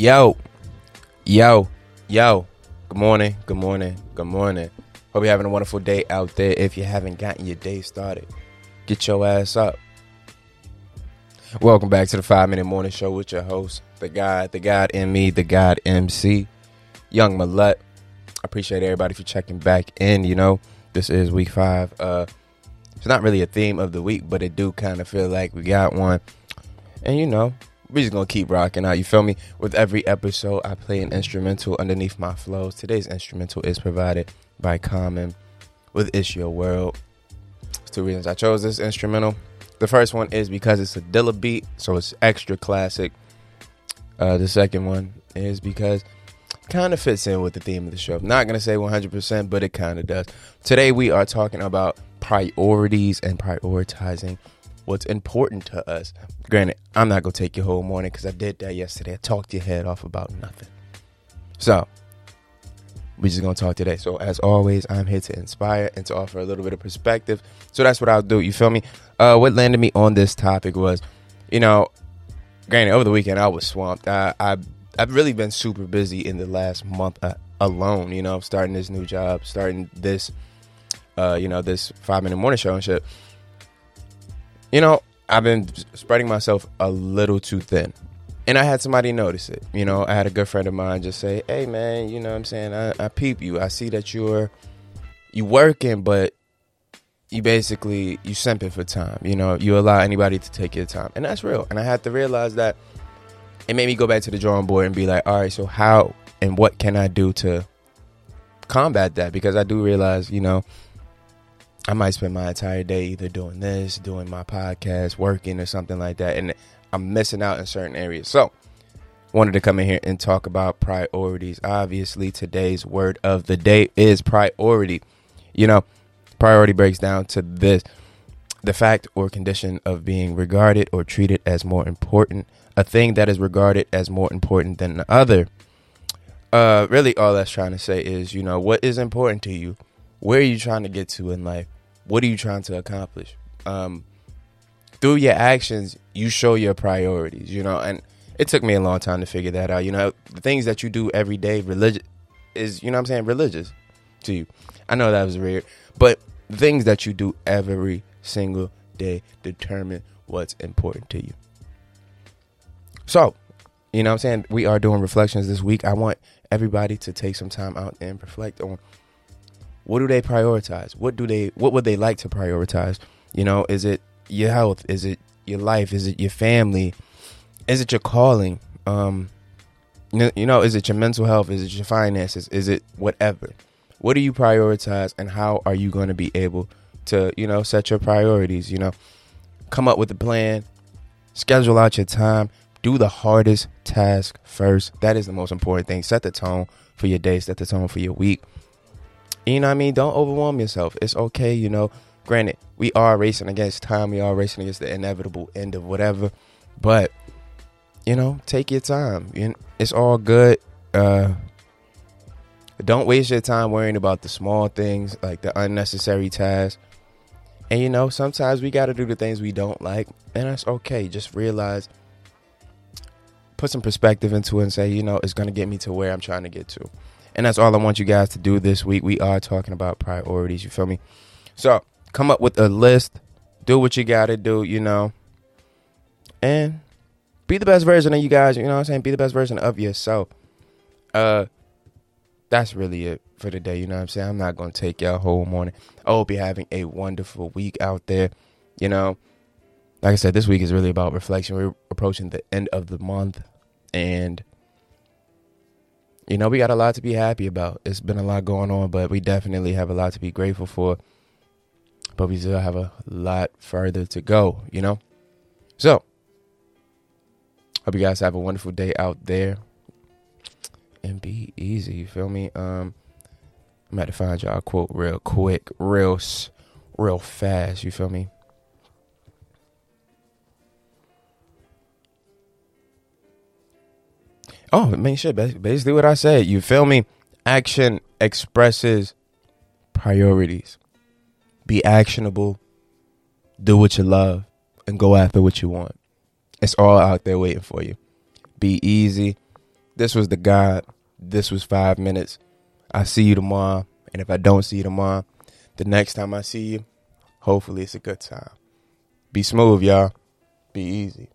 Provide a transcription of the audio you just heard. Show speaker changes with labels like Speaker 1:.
Speaker 1: Yo, yo, yo. Good morning, good morning, good morning. Hope you're having a wonderful day out there. If you haven't gotten your day started, get your ass up. Welcome back to the Five Minute Morning Show with your host, the God, the God in me, the God MC, Young Mallet. I appreciate everybody for checking back in. You know, this is week five. Uh, it's not really a theme of the week, but it do kind of feel like we got one. And you know, we're just gonna keep rocking out. You feel me? With every episode, I play an instrumental underneath my flows. Today's instrumental is provided by Common with "It's Your World." There's two reasons I chose this instrumental. The first one is because it's a Dilla beat, so it's extra classic. Uh, the second one is because kind of fits in with the theme of the show. Not gonna say 100%, but it kind of does. Today we are talking about priorities and prioritizing what's important to us. Granted, I'm not gonna take your whole morning because I did that yesterday. I talked your head off about nothing. So we're just gonna talk today. So as always, I'm here to inspire and to offer a little bit of perspective. So that's what I'll do. You feel me? Uh, what landed me on this topic was, you know, granted over the weekend I was swamped. I, I I've really been super busy in the last month uh, alone. You know, starting this new job, starting this, uh, you know, this five minute morning show and shit. You know, I've been spreading myself a little too thin. And I had somebody notice it. You know, I had a good friend of mine just say, Hey man, you know what I'm saying? I, I peep you. I see that you're you working, but you basically you simping for time. You know, you allow anybody to take your time. And that's real. And I had to realize that it made me go back to the drawing board and be like, all right, so how and what can I do to combat that? Because I do realize, you know, I might spend my entire day either doing this, doing my podcast, working, or something like that, and I'm missing out in certain areas. So, wanted to come in here and talk about priorities. Obviously, today's word of the day is priority. You know, priority breaks down to this the fact or condition of being regarded or treated as more important, a thing that is regarded as more important than the other. Uh, really, all that's trying to say is, you know, what is important to you? Where are you trying to get to in life? What are you trying to accomplish? Um, through your actions, you show your priorities, you know, and it took me a long time to figure that out. You know, the things that you do every day, religious is, you know I'm saying, religious to you. I know that was weird, but things that you do every single day determine what's important to you. So, you know I'm saying? We are doing reflections this week. I want everybody to take some time out and reflect on what do they prioritize? What do they what would they like to prioritize? You know, is it your health? Is it your life? Is it your family? Is it your calling? Um you know, is it your mental health? Is it your finances? Is it whatever? What do you prioritize and how are you going to be able to, you know, set your priorities, you know? Come up with a plan, schedule out your time, do the hardest task first. That is the most important thing. Set the tone for your day, set the tone for your week. You know what I mean? Don't overwhelm yourself. It's okay, you know. Granted, we are racing against time, we are racing against the inevitable end of whatever. But, you know, take your time. It's all good. Uh don't waste your time worrying about the small things, like the unnecessary tasks. And you know, sometimes we got to do the things we don't like, and that's okay. Just realize, put some perspective into it, and say, you know, it's going to get me to where I'm trying to get to. And that's all I want you guys to do this week. We are talking about priorities, you feel me? So come up with a list, do what you got to do, you know, and be the best version of you guys. You know what I'm saying? Be the best version of yourself. Uh, that's really it for today. You know what I'm saying? I'm not going to take y'all whole morning. I hope you're having a wonderful week out there. You know, like I said, this week is really about reflection. We're approaching the end of the month, and you know, we got a lot to be happy about. It's been a lot going on, but we definitely have a lot to be grateful for. But we still have a lot further to go, you know? So, hope you guys have a wonderful day out there and be easy. You feel me? Um, I'm about to find y'all a quote real quick, real, real fast. You feel me? Oh, I mean, shit. Basically, what I said. You feel me? Action expresses priorities. Be actionable. Do what you love, and go after what you want. It's all out there waiting for you. Be easy This was the God. This was five minutes. I see you tomorrow. And if I don't see you tomorrow, the next time I see you, hopefully it's a good time. Be smooth, y'all. Be easy.